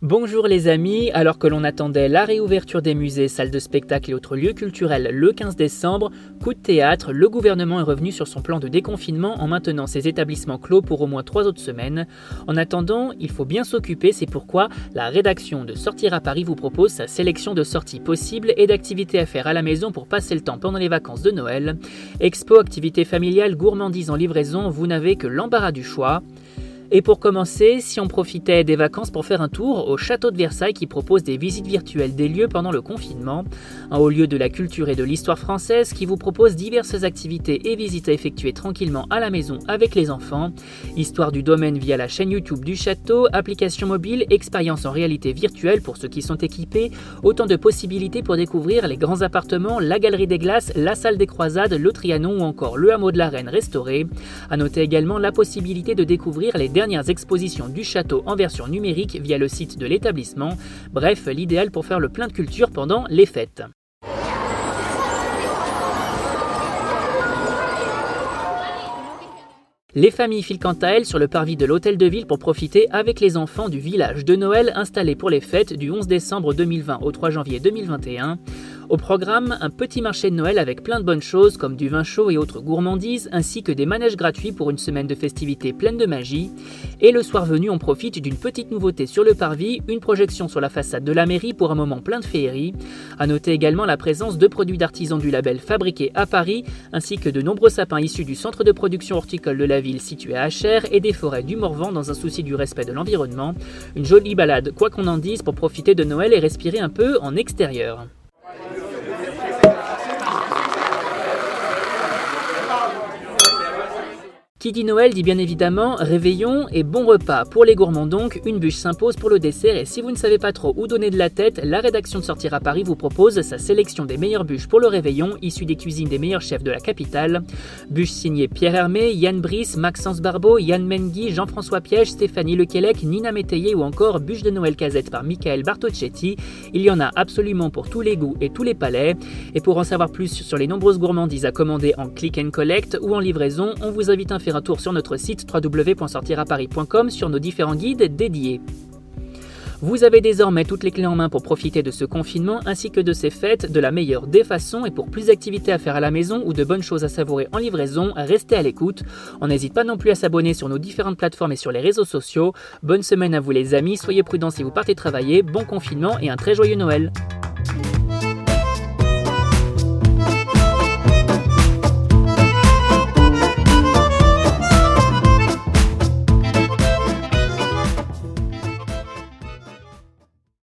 Bonjour les amis, alors que l'on attendait la réouverture des musées, salles de spectacle et autres lieux culturels le 15 décembre, coup de théâtre, le gouvernement est revenu sur son plan de déconfinement en maintenant ses établissements clos pour au moins trois autres semaines. En attendant, il faut bien s'occuper, c'est pourquoi la rédaction de Sortir à Paris vous propose sa sélection de sorties possibles et d'activités à faire à la maison pour passer le temps pendant les vacances de Noël. Expo, activités familiales, gourmandises en livraison, vous n'avez que l'embarras du choix. Et pour commencer, si on profitait des vacances pour faire un tour au château de Versailles qui propose des visites virtuelles des lieux pendant le confinement, un haut lieu de la culture et de l'histoire française qui vous propose diverses activités et visites à effectuer tranquillement à la maison avec les enfants, histoire du domaine via la chaîne YouTube du château, application mobile, expérience en réalité virtuelle pour ceux qui sont équipés, autant de possibilités pour découvrir les grands appartements, la galerie des glaces, la salle des croisades, le Trianon ou encore le hameau de la Reine restauré. À noter également la possibilité de découvrir les dernières expositions du château en version numérique via le site de l'établissement. Bref, l'idéal pour faire le plein de culture pendant les fêtes. Les familles filent quant à elles sur le parvis de l'hôtel de ville pour profiter avec les enfants du village de Noël installé pour les fêtes du 11 décembre 2020 au 3 janvier 2021. Au programme, un petit marché de Noël avec plein de bonnes choses comme du vin chaud et autres gourmandises, ainsi que des manèges gratuits pour une semaine de festivités pleine de magie. Et le soir venu, on profite d'une petite nouveauté sur le parvis, une projection sur la façade de la mairie pour un moment plein de féerie. À noter également la présence de produits d'artisans du label fabriqués à Paris, ainsi que de nombreux sapins issus du centre de production horticole de la ville situé à Achères et des forêts du Morvan dans un souci du respect de l'environnement. Une jolie balade, quoi qu'on en dise, pour profiter de Noël et respirer un peu en extérieur. Qui dit Noël dit bien évidemment réveillon et bon repas. Pour les gourmands donc, une bûche s'impose pour le dessert et si vous ne savez pas trop où donner de la tête, la rédaction de Sortir à Paris vous propose sa sélection des meilleures bûches pour le réveillon, issues des cuisines des meilleurs chefs de la capitale. Bûches signées Pierre Hermé, Yann Brice, Maxence Barbeau, Yann Mengui, Jean-François Piège, Stéphanie Lequelec, Nina Métayer ou encore bûche de Noël casette par Michael Bartocchetti. Il y en a absolument pour tous les goûts et tous les palais. Et pour en savoir plus sur les nombreuses gourmandises à commander en click and collect ou en livraison, on vous invite à un tour sur notre site www.sortiraparis.com sur nos différents guides dédiés. Vous avez désormais toutes les clés en main pour profiter de ce confinement ainsi que de ces fêtes de la meilleure des façons et pour plus d'activités à faire à la maison ou de bonnes choses à savourer en livraison, restez à l'écoute. On n'hésite pas non plus à s'abonner sur nos différentes plateformes et sur les réseaux sociaux. Bonne semaine à vous les amis, soyez prudents si vous partez travailler, bon confinement et un très joyeux Noël.